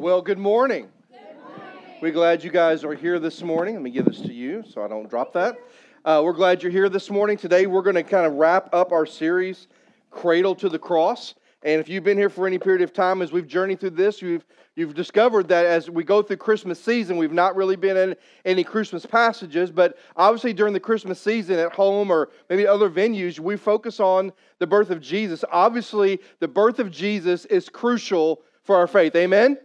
Well, good morning. We're glad you guys are here this morning. Let me give this to you so I don't drop that. Uh, we're glad you're here this morning. Today, we're going to kind of wrap up our series, Cradle to the Cross. And if you've been here for any period of time as we've journeyed through this, you've, you've discovered that as we go through Christmas season, we've not really been in any Christmas passages, but obviously during the Christmas season at home or maybe other venues, we focus on the birth of Jesus. Obviously, the birth of Jesus is crucial for our faith. Amen?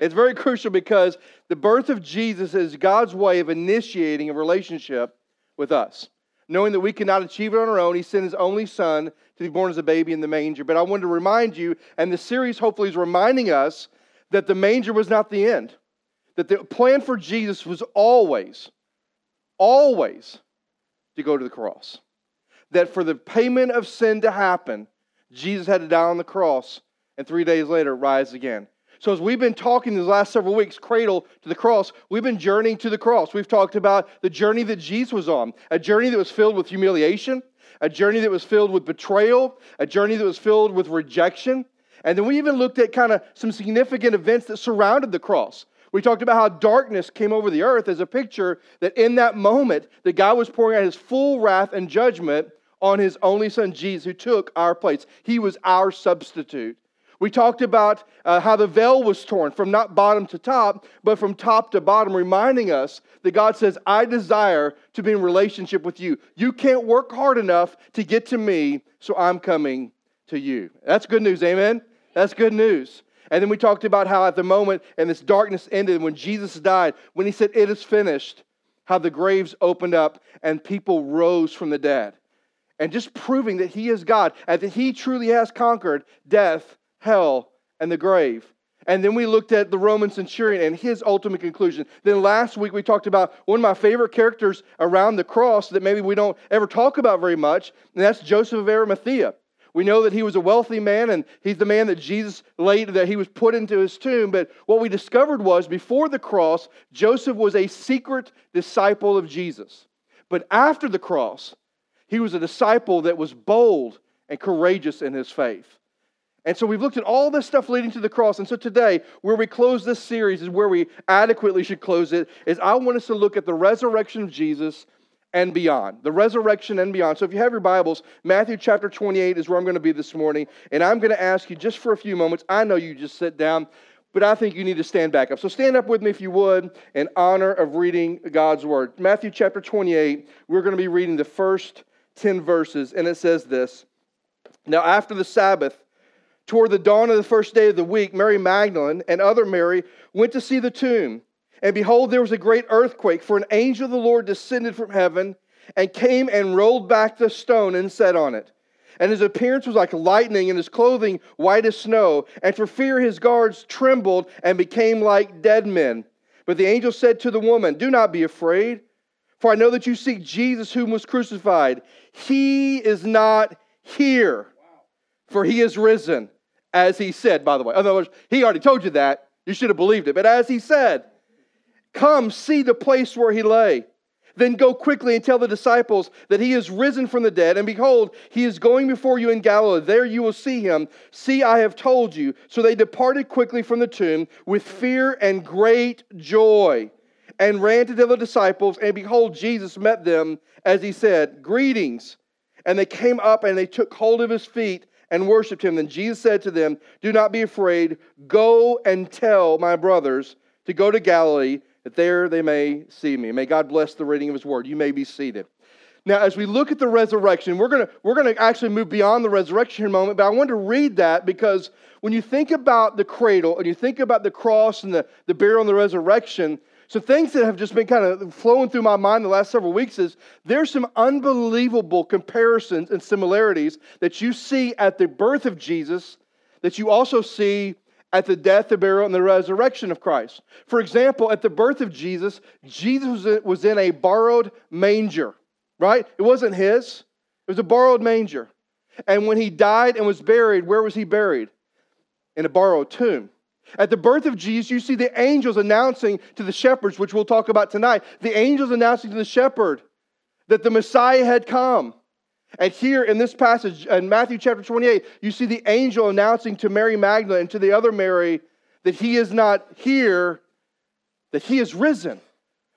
It's very crucial because the birth of Jesus is God's way of initiating a relationship with us. Knowing that we cannot achieve it on our own, He sent His only Son to be born as a baby in the manger. But I wanted to remind you, and the series hopefully is reminding us that the manger was not the end. That the plan for Jesus was always, always to go to the cross. That for the payment of sin to happen, Jesus had to die on the cross and three days later rise again. So, as we've been talking these last several weeks, cradle to the cross, we've been journeying to the cross. We've talked about the journey that Jesus was on, a journey that was filled with humiliation, a journey that was filled with betrayal, a journey that was filled with rejection. And then we even looked at kind of some significant events that surrounded the cross. We talked about how darkness came over the earth as a picture that in that moment, that God was pouring out his full wrath and judgment on his only son, Jesus, who took our place. He was our substitute. We talked about uh, how the veil was torn from not bottom to top, but from top to bottom, reminding us that God says, I desire to be in relationship with you. You can't work hard enough to get to me, so I'm coming to you. That's good news, amen? That's good news. And then we talked about how at the moment, and this darkness ended, when Jesus died, when he said, It is finished, how the graves opened up and people rose from the dead. And just proving that he is God and that he truly has conquered death hell, and the grave. And then we looked at the Roman centurion and his ultimate conclusion. Then last week we talked about one of my favorite characters around the cross that maybe we don't ever talk about very much, and that's Joseph of Arimathea. We know that he was a wealthy man and he's the man that Jesus laid, that he was put into his tomb. But what we discovered was before the cross, Joseph was a secret disciple of Jesus. But after the cross, he was a disciple that was bold and courageous in his faith. And so we've looked at all this stuff leading to the cross. And so today, where we close this series is where we adequately should close it, is I want us to look at the resurrection of Jesus and beyond. The resurrection and beyond. So if you have your Bibles, Matthew chapter 28 is where I'm going to be this morning. And I'm going to ask you just for a few moments. I know you just sit down, but I think you need to stand back up. So stand up with me if you would in honor of reading God's word. Matthew chapter 28, we're going to be reading the first 10 verses. And it says this Now after the Sabbath, Toward the dawn of the first day of the week, Mary Magdalene and other Mary went to see the tomb. And behold, there was a great earthquake, for an angel of the Lord descended from heaven and came and rolled back the stone and sat on it. And his appearance was like lightning, and his clothing white as snow. And for fear his guards trembled and became like dead men. But the angel said to the woman, Do not be afraid, for I know that you seek Jesus whom was crucified. He is not here, for he is risen as he said, by the way. In other words, he already told you that. You should have believed it. But as he said, come see the place where he lay. Then go quickly and tell the disciples that he is risen from the dead. And behold, he is going before you in Galilee. There you will see him. See, I have told you. So they departed quickly from the tomb with fear and great joy and ran to tell the disciples. And behold, Jesus met them as he said, Greetings. And they came up and they took hold of his feet and worshiped him. Then Jesus said to them, Do not be afraid. Go and tell my brothers to go to Galilee, that there they may see me. May God bless the reading of his word. You may be seated. Now, as we look at the resurrection, we're going to we're gonna actually move beyond the resurrection in a moment, but I want to read that because when you think about the cradle and you think about the cross and the, the burial and the resurrection, so, things that have just been kind of flowing through my mind the last several weeks is there's some unbelievable comparisons and similarities that you see at the birth of Jesus that you also see at the death, the burial, and the resurrection of Christ. For example, at the birth of Jesus, Jesus was in a borrowed manger, right? It wasn't his, it was a borrowed manger. And when he died and was buried, where was he buried? In a borrowed tomb. At the birth of Jesus, you see the angels announcing to the shepherds, which we'll talk about tonight, the angels announcing to the shepherd that the Messiah had come. And here in this passage, in Matthew chapter 28, you see the angel announcing to Mary Magdalene and to the other Mary that he is not here, that he is risen.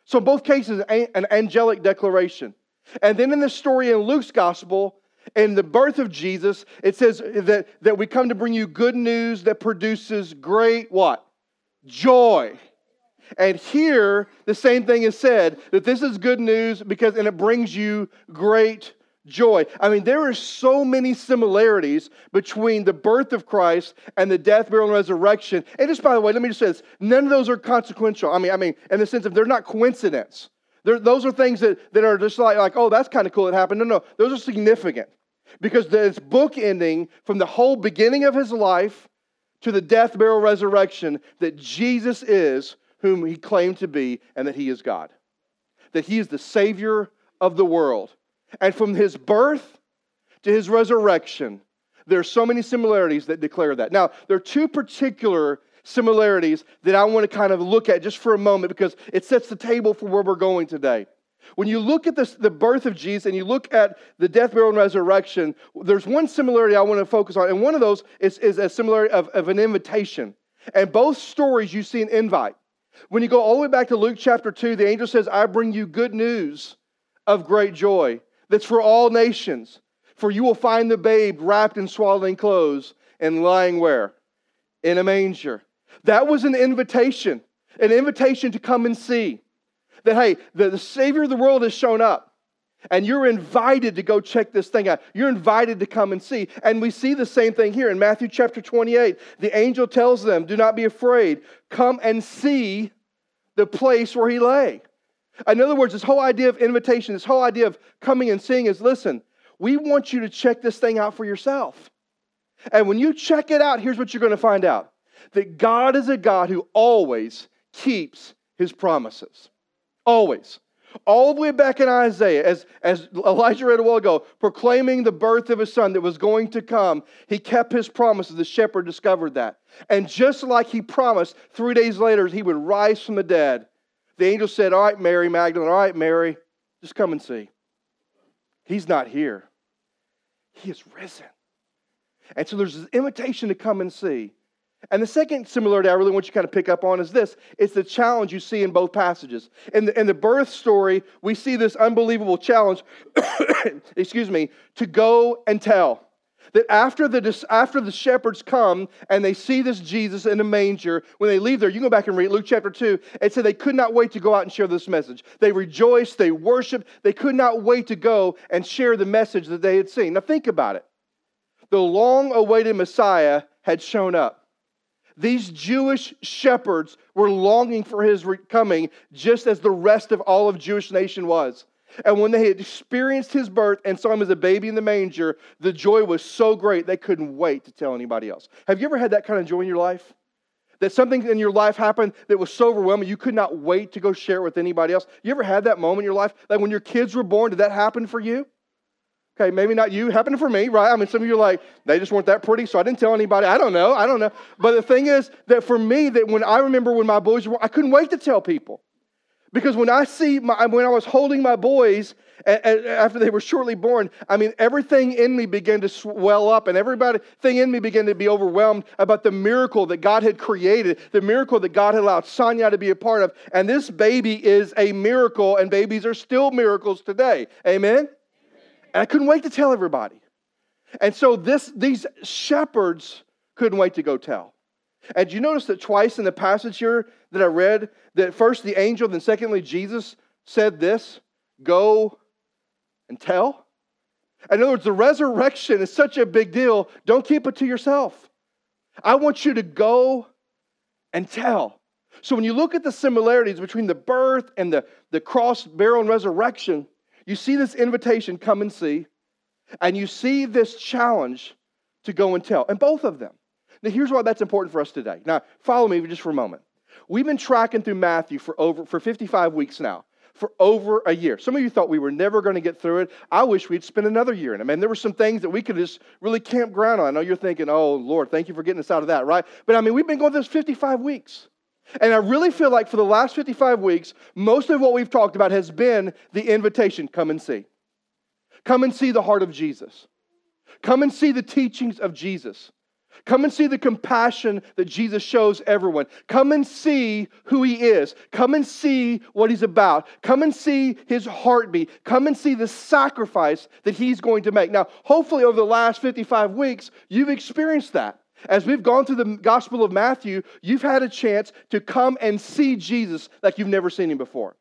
So, in both cases, an angelic declaration. And then in the story in Luke's gospel, in the birth of Jesus, it says that, that we come to bring you good news that produces great what? Joy. And here, the same thing is said that this is good news because, and it brings you great joy. I mean, there are so many similarities between the birth of Christ and the death, burial, and resurrection. And just by the way, let me just say this: none of those are consequential. I mean, I mean, in the sense of they're not coincidence. Those are things that, that are just like, like, oh, that's kind of cool. It happened. No, no, those are significant because it's bookending from the whole beginning of his life to the death, burial, resurrection that Jesus is whom he claimed to be and that he is God. That he is the Savior of the world. And from his birth to his resurrection, there are so many similarities that declare that. Now, there are two particular similarities that I want to kind of look at just for a moment because it sets the table for where we're going today. When you look at this, the birth of Jesus and you look at the death, burial, and resurrection, there's one similarity I want to focus on. And one of those is, is a similarity of, of an invitation. And both stories you see an invite. When you go all the way back to Luke chapter 2, the angel says, I bring you good news of great joy that's for all nations. For you will find the babe wrapped in swaddling clothes and lying where? In a manger. That was an invitation, an invitation to come and see that, hey, the, the Savior of the world has shown up. And you're invited to go check this thing out. You're invited to come and see. And we see the same thing here in Matthew chapter 28. The angel tells them, Do not be afraid. Come and see the place where he lay. In other words, this whole idea of invitation, this whole idea of coming and seeing is listen, we want you to check this thing out for yourself. And when you check it out, here's what you're going to find out that God is a God who always keeps his promises. Always. All the way back in Isaiah, as, as Elijah read a while ago, proclaiming the birth of his son that was going to come, he kept his promises. The shepherd discovered that. And just like he promised, three days later, he would rise from the dead. The angel said, All right, Mary Magdalene, all right, Mary, just come and see. He's not here, he is risen. And so there's this invitation to come and see. And the second similarity I really want you to kind of pick up on is this it's the challenge you see in both passages. In the, in the birth story, we see this unbelievable challenge, excuse me, to go and tell. That after the, after the shepherds come and they see this Jesus in a manger, when they leave there, you can go back and read Luke chapter 2, it said they could not wait to go out and share this message. They rejoiced, they worshiped, they could not wait to go and share the message that they had seen. Now think about it. The long awaited Messiah had shown up. These Jewish shepherds were longing for his coming just as the rest of all of Jewish nation was. And when they had experienced his birth and saw him as a baby in the manger, the joy was so great they couldn't wait to tell anybody else. Have you ever had that kind of joy in your life? That something in your life happened that was so overwhelming you could not wait to go share it with anybody else? You ever had that moment in your life? Like when your kids were born, did that happen for you? Okay, maybe not you. Happened for me, right? I mean, some of you are like, they just weren't that pretty, so I didn't tell anybody. I don't know. I don't know. But the thing is that for me, that when I remember when my boys were, I couldn't wait to tell people. Because when I see, my, when I was holding my boys after they were shortly born, I mean, everything in me began to swell up, and everything in me began to be overwhelmed about the miracle that God had created, the miracle that God had allowed Sonia to be a part of. And this baby is a miracle, and babies are still miracles today. Amen? And I couldn't wait to tell everybody. And so this, these shepherds couldn't wait to go tell. And you notice that twice in the passage here that I read, that first the angel, then secondly Jesus said this go and tell? In other words, the resurrection is such a big deal. Don't keep it to yourself. I want you to go and tell. So when you look at the similarities between the birth and the, the cross, burial, and resurrection, you see this invitation, come and see, and you see this challenge to go and tell, and both of them. Now, here's why that's important for us today. Now, follow me just for a moment. We've been tracking through Matthew for over for 55 weeks now, for over a year. Some of you thought we were never going to get through it. I wish we'd spent another year in it. And there were some things that we could just really camp ground on. I know you're thinking, oh, Lord, thank you for getting us out of that, right? But I mean, we've been going through this 55 weeks. And I really feel like for the last 55 weeks, most of what we've talked about has been the invitation come and see. Come and see the heart of Jesus. Come and see the teachings of Jesus. Come and see the compassion that Jesus shows everyone. Come and see who he is. Come and see what he's about. Come and see his heartbeat. Come and see the sacrifice that he's going to make. Now, hopefully, over the last 55 weeks, you've experienced that. As we've gone through the Gospel of Matthew, you've had a chance to come and see Jesus like you've never seen him before.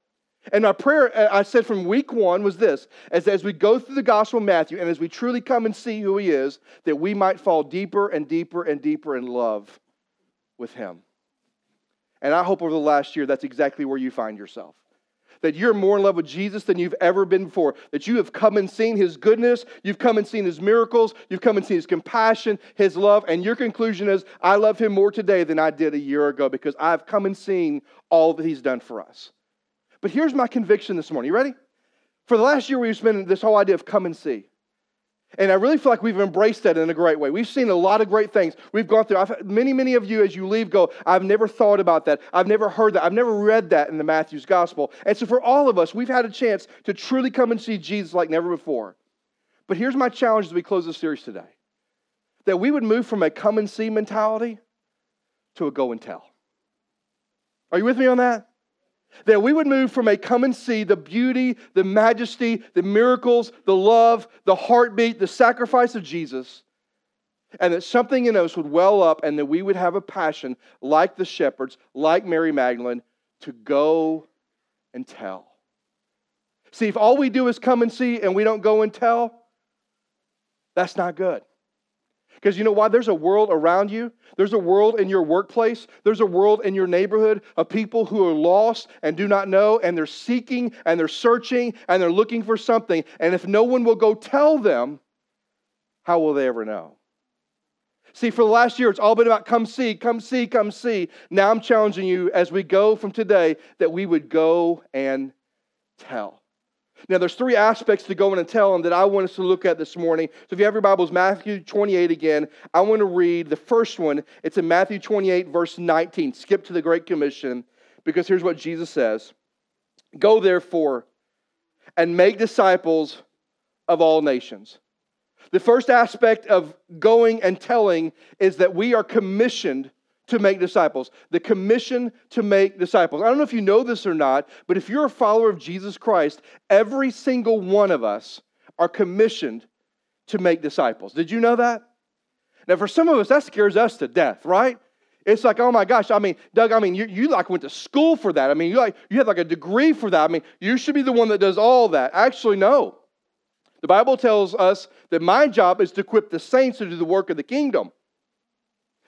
And my prayer, uh, I said from week one, was this as, as we go through the Gospel of Matthew and as we truly come and see who he is, that we might fall deeper and deeper and deeper in love with him. And I hope over the last year that's exactly where you find yourself. That you're more in love with Jesus than you've ever been before. That you have come and seen his goodness, you've come and seen his miracles, you've come and seen his compassion, his love, and your conclusion is, I love him more today than I did a year ago because I've come and seen all that he's done for us. But here's my conviction this morning. You ready? For the last year, we've spent this whole idea of come and see. And I really feel like we've embraced that in a great way. We've seen a lot of great things. We've gone through, I've, many, many of you, as you leave, go, I've never thought about that. I've never heard that. I've never read that in the Matthew's gospel. And so for all of us, we've had a chance to truly come and see Jesus like never before. But here's my challenge as we close this series today that we would move from a come and see mentality to a go and tell. Are you with me on that? That we would move from a come and see the beauty, the majesty, the miracles, the love, the heartbeat, the sacrifice of Jesus, and that something in us would well up and that we would have a passion like the shepherds, like Mary Magdalene, to go and tell. See, if all we do is come and see and we don't go and tell, that's not good. Because you know why? There's a world around you. There's a world in your workplace. There's a world in your neighborhood of people who are lost and do not know, and they're seeking and they're searching and they're looking for something. And if no one will go tell them, how will they ever know? See, for the last year, it's all been about come see, come see, come see. Now I'm challenging you as we go from today that we would go and tell. Now, there's three aspects to go in and tell them that I want us to look at this morning. So, if you have your Bibles, Matthew 28 again, I want to read the first one. It's in Matthew 28, verse 19. Skip to the Great Commission because here's what Jesus says Go therefore and make disciples of all nations. The first aspect of going and telling is that we are commissioned to make disciples, the commission to make disciples. I don't know if you know this or not, but if you're a follower of Jesus Christ, every single one of us are commissioned to make disciples. Did you know that? Now, for some of us, that scares us to death, right? It's like, oh my gosh, I mean, Doug, I mean, you, you like went to school for that. I mean, you like you have like a degree for that. I mean, you should be the one that does all that. Actually, no. The Bible tells us that my job is to equip the saints to do the work of the kingdom.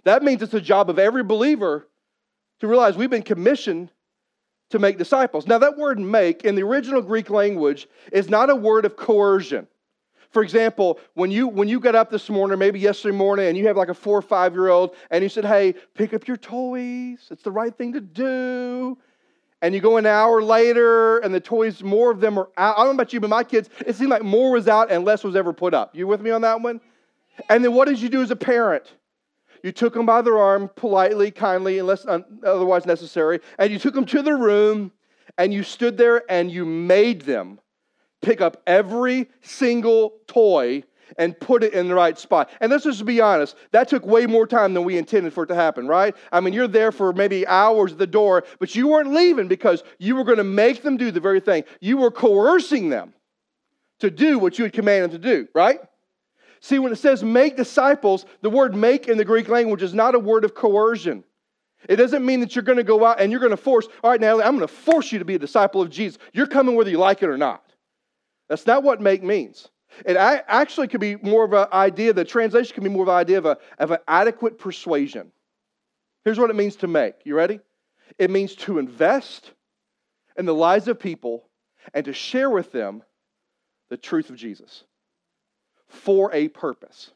That means it's the job of every believer to realize we've been commissioned to make disciples. Now, that word make in the original Greek language is not a word of coercion. For example, when you when you got up this morning, maybe yesterday morning, and you have like a four or five year old, and you said, "Hey, pick up your toys. It's the right thing to do." And you go an hour later, and the toys, more of them are out. I don't know about you, but my kids, it seemed like more was out and less was ever put up. You with me on that one? And then what did you do as a parent? You took them by their arm politely, kindly, unless otherwise necessary, and you took them to their room and you stood there and you made them pick up every single toy and put it in the right spot. And let's just be honest, that took way more time than we intended for it to happen, right? I mean, you're there for maybe hours at the door, but you weren't leaving because you were going to make them do the very thing. You were coercing them to do what you had commanded them to do, right? See, when it says make disciples, the word make in the Greek language is not a word of coercion. It doesn't mean that you're going to go out and you're going to force, all right, Natalie, I'm going to force you to be a disciple of Jesus. You're coming whether you like it or not. That's not what make means. It actually could be more of an idea, the translation could be more of an idea of, a, of an adequate persuasion. Here's what it means to make. You ready? It means to invest in the lives of people and to share with them the truth of Jesus for a purpose.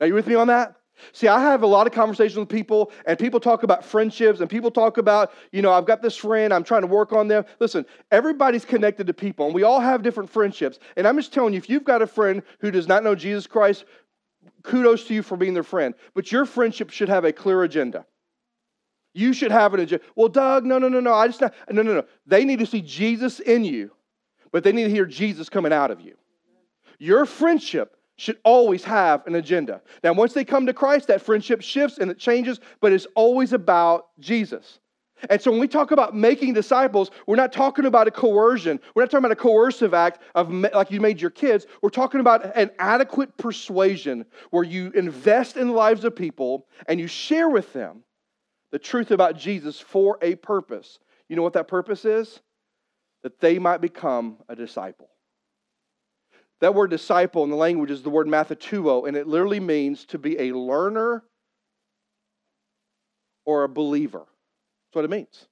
Are you with me on that? See, I have a lot of conversations with people, and people talk about friendships, and people talk about, you know, I've got this friend, I'm trying to work on them. Listen, everybody's connected to people, and we all have different friendships. And I'm just telling you, if you've got a friend who does not know Jesus Christ, kudos to you for being their friend. But your friendship should have a clear agenda. You should have an agenda. Well, Doug, no, no, no, no. I just not, no, no, no. They need to see Jesus in you, but they need to hear Jesus coming out of you. Your friendship should always have an agenda. Now, once they come to Christ, that friendship shifts and it changes, but it's always about Jesus. And so when we talk about making disciples, we're not talking about a coercion. We're not talking about a coercive act of like you made your kids. We're talking about an adequate persuasion where you invest in the lives of people and you share with them the truth about Jesus for a purpose. You know what that purpose is? That they might become a disciple. That word disciple in the language is the word mathetuo, and it literally means to be a learner or a believer. That's what it means.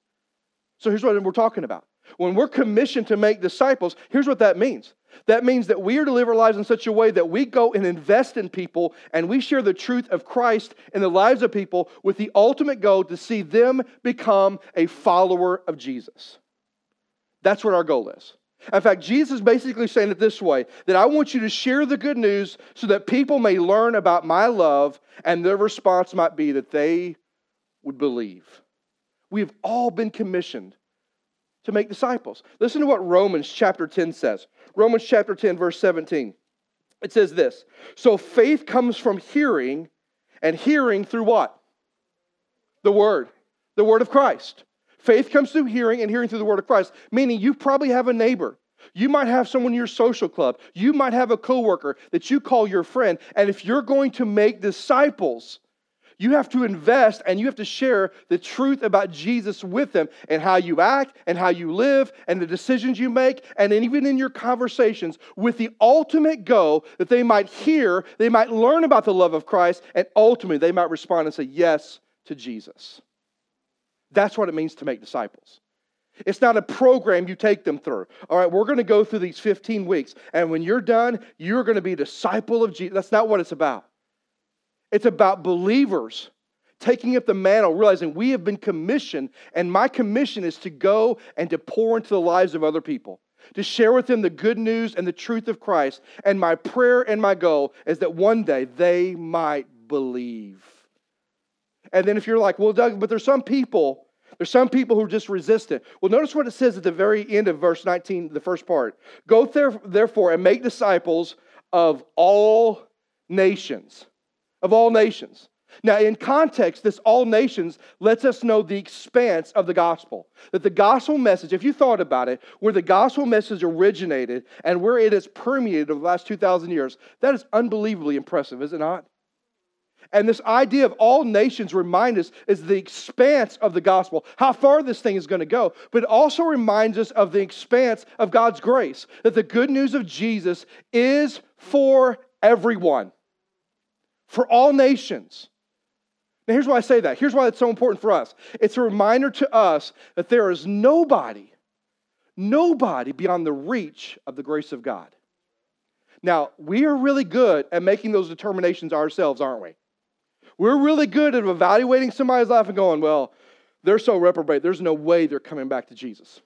So here's what we're talking about. When we're commissioned to make disciples, here's what that means. That means that we are to live our lives in such a way that we go and invest in people and we share the truth of Christ in the lives of people with the ultimate goal to see them become a follower of Jesus. That's what our goal is. In fact, Jesus is basically saying it this way that I want you to share the good news so that people may learn about my love and their response might be that they would believe. We have all been commissioned to make disciples. Listen to what Romans chapter 10 says. Romans chapter 10, verse 17. It says this So faith comes from hearing, and hearing through what? The Word, the Word of Christ. Faith comes through hearing, and hearing through the Word of Christ, meaning you probably have a neighbor. You might have someone in your social club. You might have a coworker that you call your friend. And if you're going to make disciples, you have to invest and you have to share the truth about Jesus with them and how you act and how you live and the decisions you make and even in your conversations with the ultimate goal that they might hear, they might learn about the love of Christ, and ultimately they might respond and say yes to Jesus. That's what it means to make disciples. It's not a program you take them through. All right, we're going to go through these 15 weeks, and when you're done, you're going to be a disciple of Jesus. That's not what it's about. It's about believers taking up the mantle, realizing we have been commissioned, and my commission is to go and to pour into the lives of other people, to share with them the good news and the truth of Christ. And my prayer and my goal is that one day they might believe. And then if you're like, well, Doug, but there's some people, there's some people who are just resistant. Well, notice what it says at the very end of verse 19, the first part. Go there, therefore and make disciples of all nations of all nations. Now, in context, this all nations lets us know the expanse of the gospel. That the gospel message, if you thought about it, where the gospel message originated and where it has permeated over the last 2,000 years, that is unbelievably impressive, is it not? And this idea of all nations remind us is the expanse of the gospel, how far this thing is going to go, but it also reminds us of the expanse of God's grace, that the good news of Jesus is for everyone for all nations. Now, here's why I say that. Here's why it's so important for us. It's a reminder to us that there is nobody, nobody beyond the reach of the grace of God. Now, we are really good at making those determinations ourselves, aren't we? We're really good at evaluating somebody's life and going, well, they're so reprobate, there's no way they're coming back to Jesus.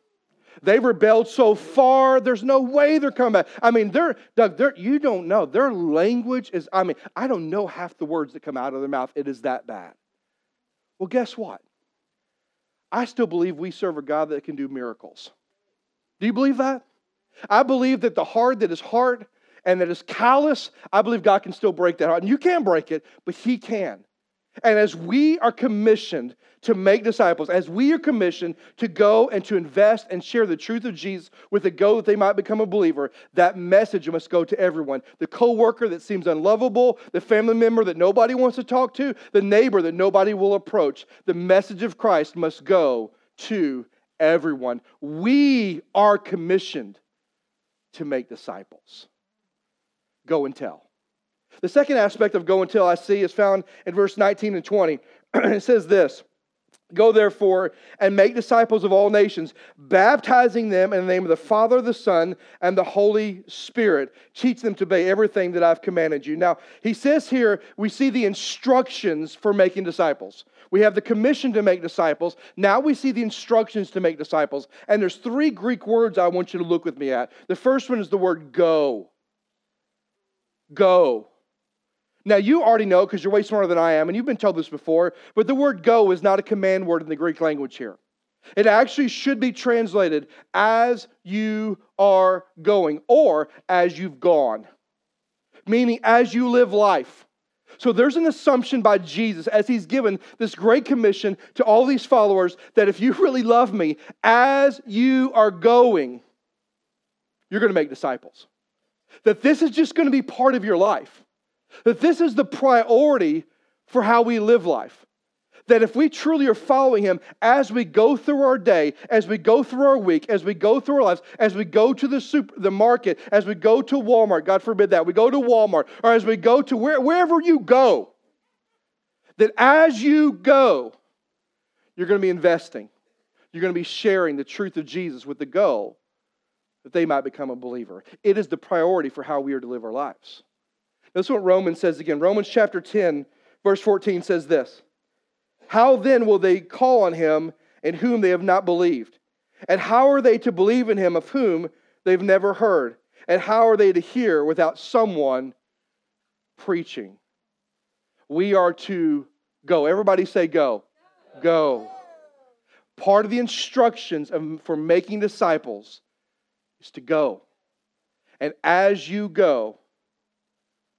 They rebelled so far, there's no way they're coming back. I mean, they're, Doug, they're, you don't know. Their language is, I mean, I don't know half the words that come out of their mouth. It is that bad. Well, guess what? I still believe we serve a God that can do miracles. Do you believe that? I believe that the heart that is hard and that is callous, I believe God can still break that heart. And you can break it, but He can. And as we are commissioned to make disciples, as we are commissioned to go and to invest and share the truth of Jesus with the goal that they might become a believer, that message must go to everyone. The coworker that seems unlovable, the family member that nobody wants to talk to, the neighbor that nobody will approach. The message of Christ must go to everyone. We are commissioned to make disciples. Go and tell. The second aspect of go and tell I see is found in verse 19 and 20. it says this Go therefore and make disciples of all nations, baptizing them in the name of the Father, the Son, and the Holy Spirit. Teach them to obey everything that I've commanded you. Now, he says here, we see the instructions for making disciples. We have the commission to make disciples. Now we see the instructions to make disciples. And there's three Greek words I want you to look with me at. The first one is the word go. Go. Now, you already know because you're way smarter than I am, and you've been told this before, but the word go is not a command word in the Greek language here. It actually should be translated as you are going or as you've gone. meaning as you live life. So there's an assumption by Jesus as he's given this great commission to all these followers that if you really love me, as you are going, you're going to make disciples. That this is just going to be part of your life. That this is the priority for how we live life. That if we truly are following Him as we go through our day, as we go through our week, as we go through our lives, as we go to the super, the market, as we go to Walmart, God forbid that, we go to Walmart, or as we go to where, wherever you go, that as you go, you're going to be investing. You're going to be sharing the truth of Jesus with the goal that they might become a believer. It is the priority for how we are to live our lives. This is what Romans says again. Romans chapter 10, verse 14 says this How then will they call on him in whom they have not believed? And how are they to believe in him of whom they've never heard? And how are they to hear without someone preaching? We are to go. Everybody say go. Go. Part of the instructions for making disciples is to go. And as you go,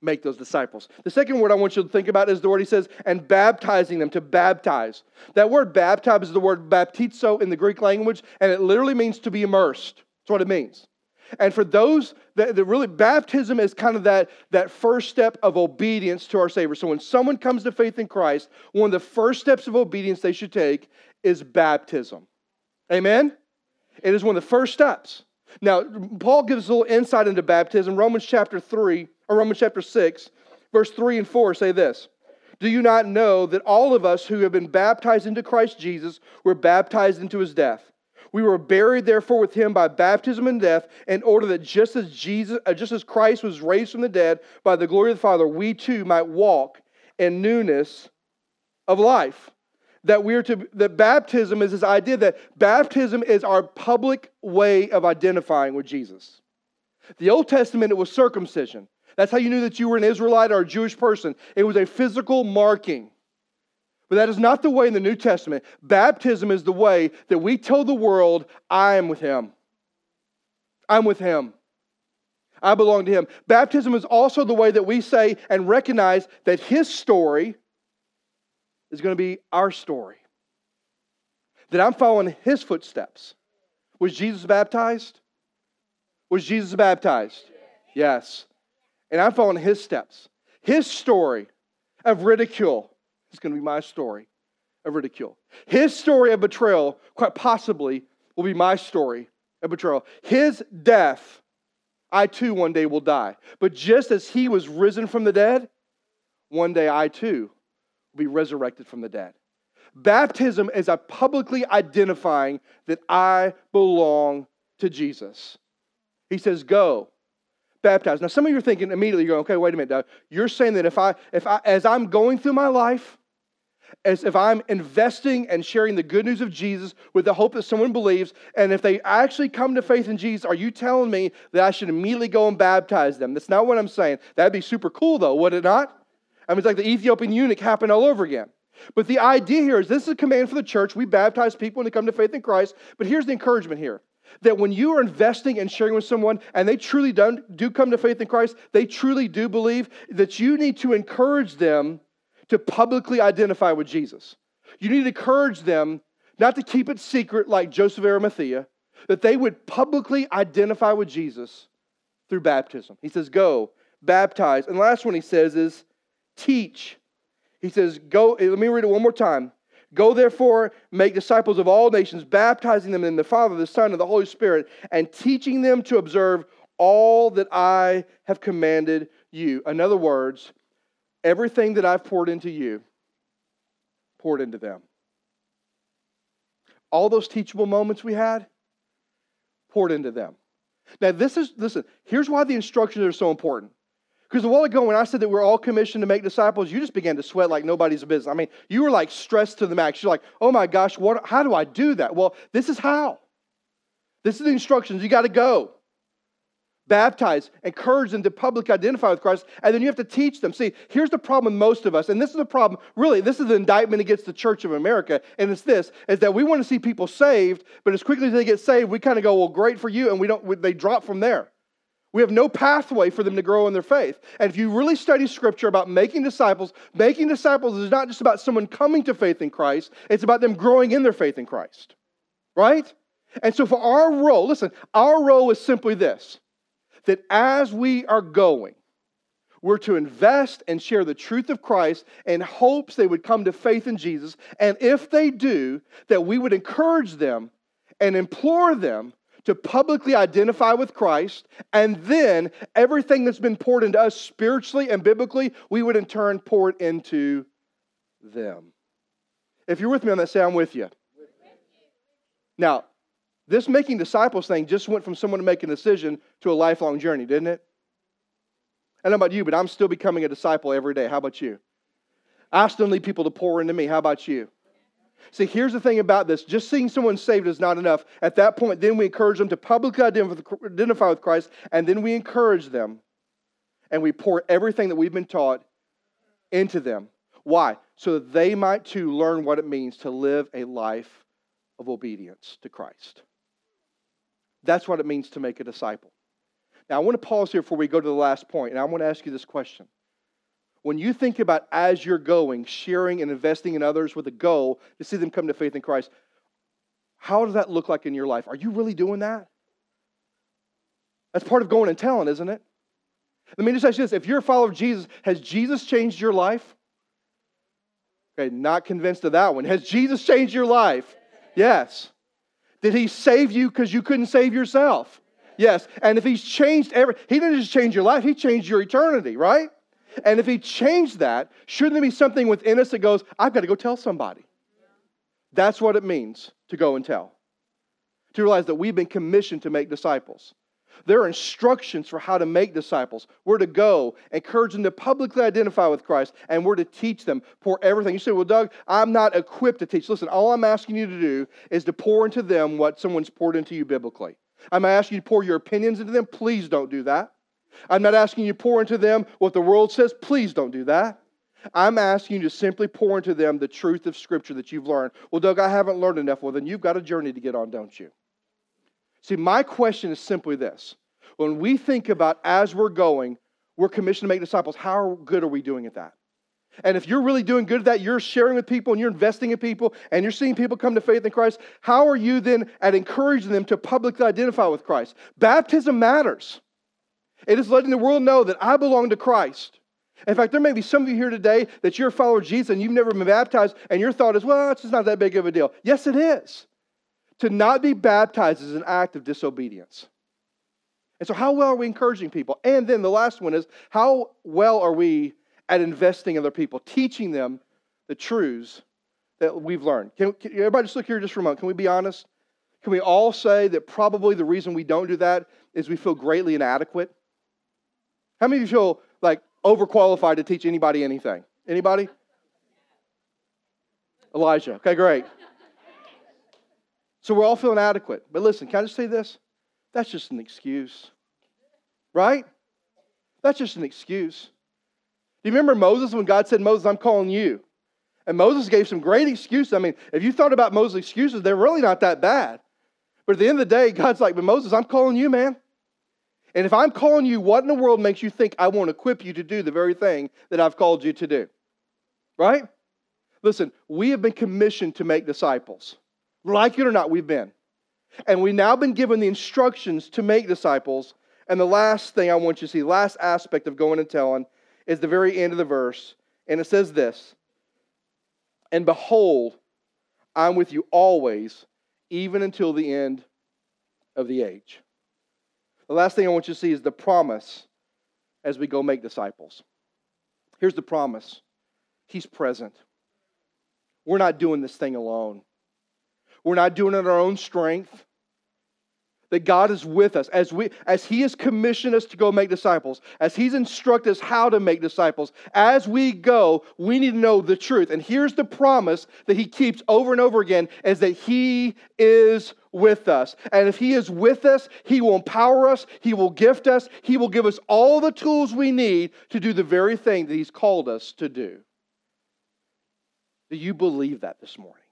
make those disciples. The second word I want you to think about is the word he says, and baptizing them, to baptize. That word baptize is the word baptizo in the Greek language, and it literally means to be immersed. That's what it means. And for those that, that, really, baptism is kind of that, that first step of obedience to our Savior. So when someone comes to faith in Christ, one of the first steps of obedience they should take is baptism. Amen? It is one of the first steps. Now, Paul gives a little insight into baptism. Romans chapter 3, or Romans chapter 6, verse 3 and 4 say this Do you not know that all of us who have been baptized into Christ Jesus were baptized into his death? We were buried, therefore, with him by baptism and death, in order that just as Jesus, uh, just as Christ was raised from the dead by the glory of the Father, we too might walk in newness of life that we are to that baptism is this idea that baptism is our public way of identifying with Jesus. The Old Testament it was circumcision. That's how you knew that you were an Israelite or a Jewish person. It was a physical marking. But that is not the way in the New Testament. Baptism is the way that we tell the world, I am with him. I'm with him. I belong to him. Baptism is also the way that we say and recognize that his story is going to be our story. That I'm following his footsteps. Was Jesus baptized? Was Jesus baptized? Yes. And I'm following his steps. His story of ridicule is going to be my story of ridicule. His story of betrayal, quite possibly, will be my story of betrayal. His death, I too one day will die. But just as he was risen from the dead, one day I too be resurrected from the dead. Baptism is a publicly identifying that I belong to Jesus. He says, Go, baptize. Now, some of you are thinking immediately, you're going, okay, wait a minute, Doug. You're saying that if I, if I, as I'm going through my life, as if I'm investing and sharing the good news of Jesus with the hope that someone believes, and if they actually come to faith in Jesus, are you telling me that I should immediately go and baptize them? That's not what I'm saying. That'd be super cool, though, would it not? I mean, it's like the Ethiopian eunuch happened all over again. But the idea here is this is a command for the church. We baptize people when they come to faith in Christ. But here's the encouragement here that when you are investing and sharing with someone and they truly do, do come to faith in Christ, they truly do believe that you need to encourage them to publicly identify with Jesus. You need to encourage them not to keep it secret like Joseph Arimathea, that they would publicly identify with Jesus through baptism. He says, Go, baptize. And the last one he says is, teach. He says, Go, eh, let me read it one more time. Go therefore, make disciples of all nations, baptizing them in the Father, the Son, and the Holy Spirit, and teaching them to observe all that I have commanded you. In other words, everything that I've poured into you, poured into them. All those teachable moments we had, poured into them. Now, this is, listen, here's why the instructions are so important. Because a while ago, when I said that we're all commissioned to make disciples, you just began to sweat like nobody's business. I mean, you were like stressed to the max. You're like, oh my gosh, what, how do I do that? Well, this is how. This is the instructions. You got to go. Baptize, encourage them to publicly identify with Christ, and then you have to teach them. See, here's the problem with most of us, and this is the problem, really, this is the indictment against the Church of America, and it's this, is that we want to see people saved, but as quickly as they get saved, we kind of go, well, great for you, and we don't, they drop from there. We have no pathway for them to grow in their faith. And if you really study scripture about making disciples, making disciples is not just about someone coming to faith in Christ, it's about them growing in their faith in Christ. Right? And so for our role, listen, our role is simply this that as we are going, we're to invest and share the truth of Christ in hopes they would come to faith in Jesus. And if they do, that we would encourage them and implore them to publicly identify with Christ, and then everything that's been poured into us spiritually and biblically, we would in turn pour it into them. If you're with me on that, say, I'm with you. Now, this making disciples thing just went from someone to make a decision to a lifelong journey, didn't it? I don't know about you, but I'm still becoming a disciple every day. How about you? I still need people to pour into me. How about you? See, here's the thing about this just seeing someone saved is not enough. At that point, then we encourage them to publicly identify with Christ, and then we encourage them and we pour everything that we've been taught into them. Why? So that they might too learn what it means to live a life of obedience to Christ. That's what it means to make a disciple. Now, I want to pause here before we go to the last point, and I want to ask you this question when you think about as you're going, sharing and investing in others with a goal to see them come to faith in Christ, how does that look like in your life? Are you really doing that? That's part of going and telling, isn't it? Let me just ask you this if you're a follower of Jesus, has Jesus changed your life? Okay, not convinced of that one. Has Jesus changed your life? Yes. Did he save you because you couldn't save yourself? Yes. And if he's changed every, he didn't just change your life, he changed your eternity, right? And if he changed that, shouldn't there be something within us that goes, I've got to go tell somebody? That's what it means to go and tell. To realize that we've been commissioned to make disciples. There are instructions for how to make disciples. We're to go, encourage them to publicly identify with Christ, and we're to teach them, pour everything. You say, Well, Doug, I'm not equipped to teach. Listen, all I'm asking you to do is to pour into them what someone's poured into you biblically. I'm asking you to pour your opinions into them. Please don't do that. I'm not asking you to pour into them what the world says. Please don't do that. I'm asking you to simply pour into them the truth of Scripture that you've learned. Well, Doug, I haven't learned enough. Well, then you've got a journey to get on, don't you? See, my question is simply this. When we think about as we're going, we're commissioned to make disciples, how good are we doing at that? And if you're really doing good at that, you're sharing with people and you're investing in people and you're seeing people come to faith in Christ, how are you then at encouraging them to publicly identify with Christ? Baptism matters. It is letting the world know that I belong to Christ. In fact, there may be some of you here today that you're a follower of Jesus and you've never been baptized, and your thought is, well, it's just not that big of a deal. Yes, it is. To not be baptized is an act of disobedience. And so, how well are we encouraging people? And then the last one is, how well are we at investing in other people, teaching them the truths that we've learned? Can, can everybody just look here just for a moment? Can we be honest? Can we all say that probably the reason we don't do that is we feel greatly inadequate? How many of you feel like overqualified to teach anybody anything? Anybody? Elijah. Okay, great. So we're all feeling adequate. But listen, can I just say this? That's just an excuse. Right? That's just an excuse. Do you remember Moses when God said, Moses, I'm calling you? And Moses gave some great excuses. I mean, if you thought about Moses' excuses, they're really not that bad. But at the end of the day, God's like, but Moses, I'm calling you, man. And if I'm calling you, what in the world makes you think I won't equip you to do the very thing that I've called you to do? Right? Listen, we have been commissioned to make disciples. Like it or not, we've been. And we've now been given the instructions to make disciples. And the last thing I want you to see, last aspect of going and telling, is the very end of the verse. And it says this And behold, I'm with you always, even until the end of the age. The last thing I want you to see is the promise as we go make disciples. Here's the promise He's present. We're not doing this thing alone, we're not doing it in our own strength that God is with us as we as he has commissioned us to go make disciples as he's instructed us how to make disciples as we go we need to know the truth. And here's the promise that he keeps over and over again is that he is with us. And if he is with us he will empower us he will gift us he will give us all the tools we need to do the very thing that he's called us to do. Do you believe that this morning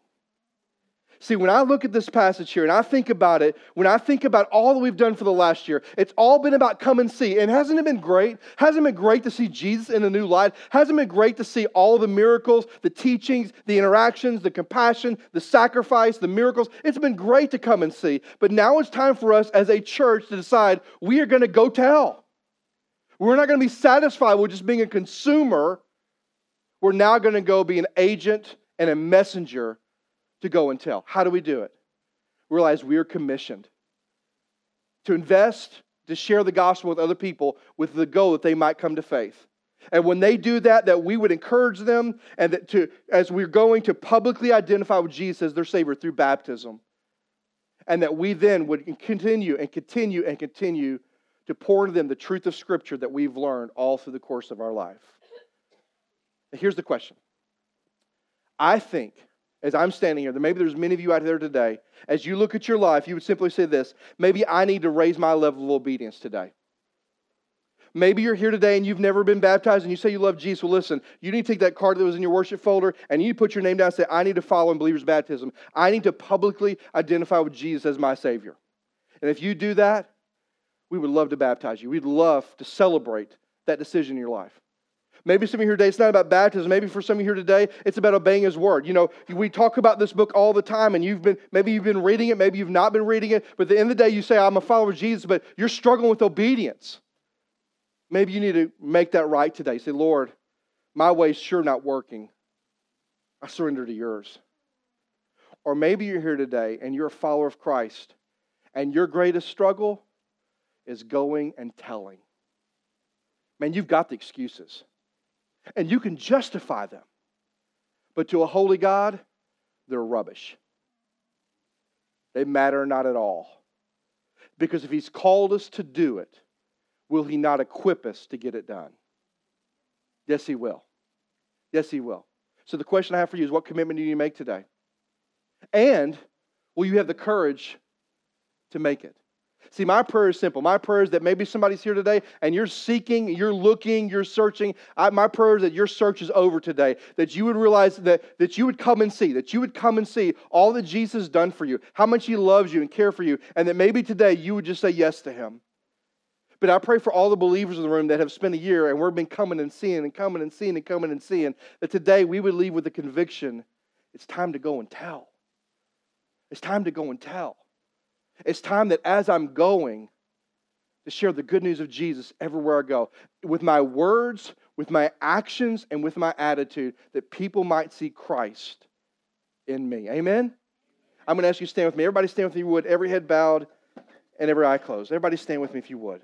See, when I look at this passage here and I think about it, when I think about all that we've done for the last year, it's all been about come and see. And hasn't it been great? Hasn't it been great to see Jesus in a new light? Hasn't it been great to see all the miracles, the teachings, the interactions, the compassion, the sacrifice, the miracles? It's been great to come and see. But now it's time for us as a church to decide we are going to go tell. We're not going to be satisfied with just being a consumer. We're now going to go be an agent and a messenger to go and tell. How do we do it? Realize we are commissioned to invest, to share the gospel with other people with the goal that they might come to faith. And when they do that, that we would encourage them and that to, as we're going to publicly identify with Jesus as their Savior through baptism. And that we then would continue and continue and continue to pour into them the truth of Scripture that we've learned all through the course of our life. Here's the question I think as I'm standing here, maybe there's many of you out there today, as you look at your life, you would simply say this maybe I need to raise my level of obedience today. Maybe you're here today and you've never been baptized and you say you love Jesus. Well, listen, you need to take that card that was in your worship folder and you put your name down and say, I need to follow in believer's baptism. I need to publicly identify with Jesus as my Savior. And if you do that, we would love to baptize you. We'd love to celebrate that decision in your life. Maybe some of you here today, it's not about baptism. Maybe for some of you here today, it's about obeying His word. You know, we talk about this book all the time, and you've been maybe you've been reading it, maybe you've not been reading it. But at the end of the day, you say, "I'm a follower of Jesus," but you're struggling with obedience. Maybe you need to make that right today. Say, "Lord, my way's sure not working. I surrender to yours." Or maybe you're here today and you're a follower of Christ, and your greatest struggle is going and telling. Man, you've got the excuses and you can justify them. But to a holy God, they're rubbish. They matter not at all. Because if He's called us to do it, will He not equip us to get it done? Yes, He will. Yes, He will. So the question I have for you is what commitment do you make today? And will you have the courage to make it? See, my prayer is simple. My prayer is that maybe somebody's here today and you're seeking, you're looking, you're searching. I, my prayer is that your search is over today, that you would realize that, that you would come and see, that you would come and see all that Jesus has done for you, how much he loves you and care for you, and that maybe today you would just say yes to him. But I pray for all the believers in the room that have spent a year and we've been coming and seeing and coming and seeing and coming and seeing, that today we would leave with the conviction it's time to go and tell. It's time to go and tell. It's time that as I'm going to share the good news of Jesus everywhere I go, with my words, with my actions, and with my attitude, that people might see Christ in me. Amen? I'm going to ask you to stand with me. Everybody stand with me if you would. Every head bowed and every eye closed. Everybody stand with me if you would.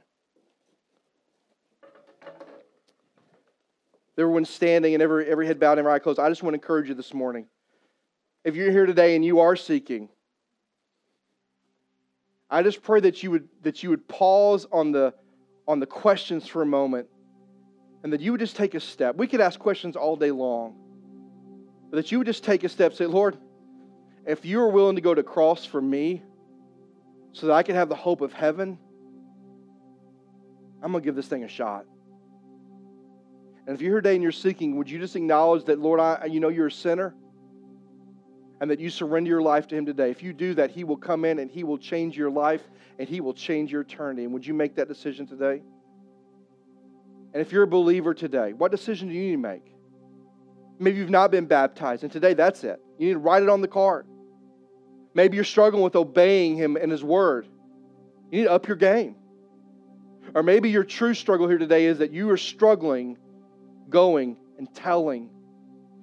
Everyone standing and every, every head bowed and every eye closed. I just want to encourage you this morning. If you're here today and you are seeking, I just pray that you would that you would pause on the on the questions for a moment and that you would just take a step. We could ask questions all day long. But that you would just take a step, say, Lord, if you are willing to go to cross for me so that I can have the hope of heaven, I'm to give this thing a shot. And if you're here today and you're seeking, would you just acknowledge that, Lord, I, you know you're a sinner? And that you surrender your life to Him today. If you do that, He will come in and He will change your life and He will change your eternity. And would you make that decision today? And if you're a believer today, what decision do you need to make? Maybe you've not been baptized, and today that's it. You need to write it on the card. Maybe you're struggling with obeying Him and His Word. You need to up your game. Or maybe your true struggle here today is that you are struggling going and telling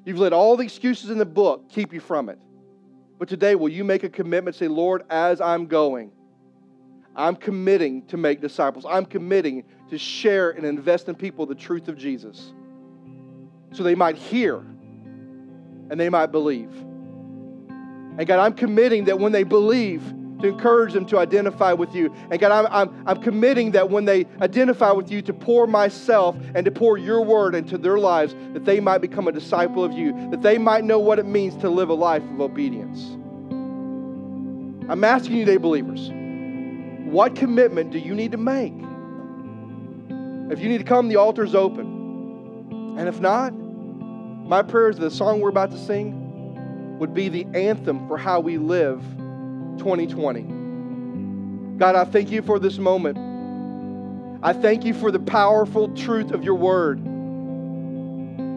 You've let all the excuses in the book keep you from it. But today, will you make a commitment? Say, Lord, as I'm going, I'm committing to make disciples. I'm committing to share and invest in people the truth of Jesus so they might hear and they might believe. And God, I'm committing that when they believe, to encourage them to identify with you. And God, I'm, I'm, I'm committing that when they identify with you, to pour myself and to pour your word into their lives, that they might become a disciple of you, that they might know what it means to live a life of obedience. I'm asking you today, believers, what commitment do you need to make? If you need to come, the altar's open. And if not, my prayer is the song we're about to sing would be the anthem for how we live 2020. God, I thank you for this moment. I thank you for the powerful truth of your word.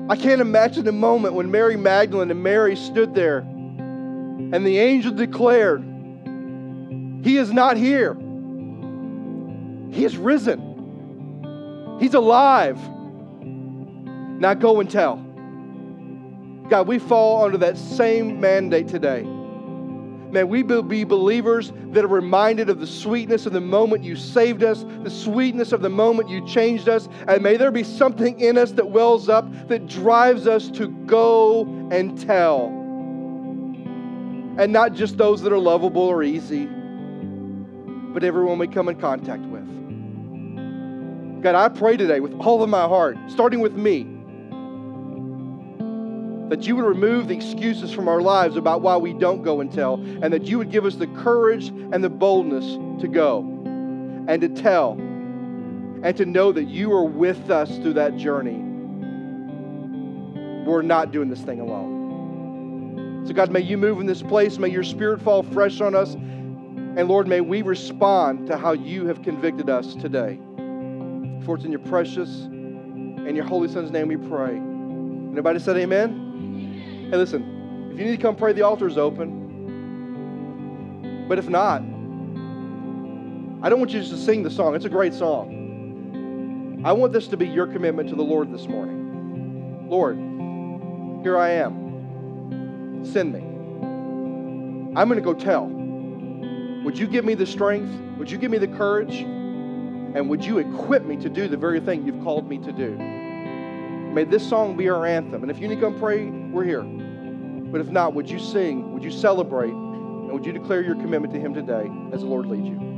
I can't imagine the moment when Mary Magdalene and Mary stood there and the angel declared, He is not here. He is risen. He's alive. Now go and tell. God, we fall under that same mandate today. May we be believers that are reminded of the sweetness of the moment you saved us, the sweetness of the moment you changed us, and may there be something in us that wells up that drives us to go and tell. And not just those that are lovable or easy, but everyone we come in contact with. God, I pray today with all of my heart, starting with me that you would remove the excuses from our lives about why we don't go and tell, and that you would give us the courage and the boldness to go and to tell and to know that you are with us through that journey. We're not doing this thing alone. So, God, may you move in this place. May your spirit fall fresh on us. And Lord, may we respond to how you have convicted us today. For it's in your precious and your holy Son's name we pray. Anybody said amen? Hey, listen, if you need to come pray, the altar is open. But if not, I don't want you just to sing the song. It's a great song. I want this to be your commitment to the Lord this morning. Lord, here I am. Send me. I'm going to go tell. Would you give me the strength? Would you give me the courage? And would you equip me to do the very thing you've called me to do? May this song be our anthem. And if you need to come pray, we're here. But if not, would you sing? Would you celebrate? And would you declare your commitment to Him today as the Lord leads you?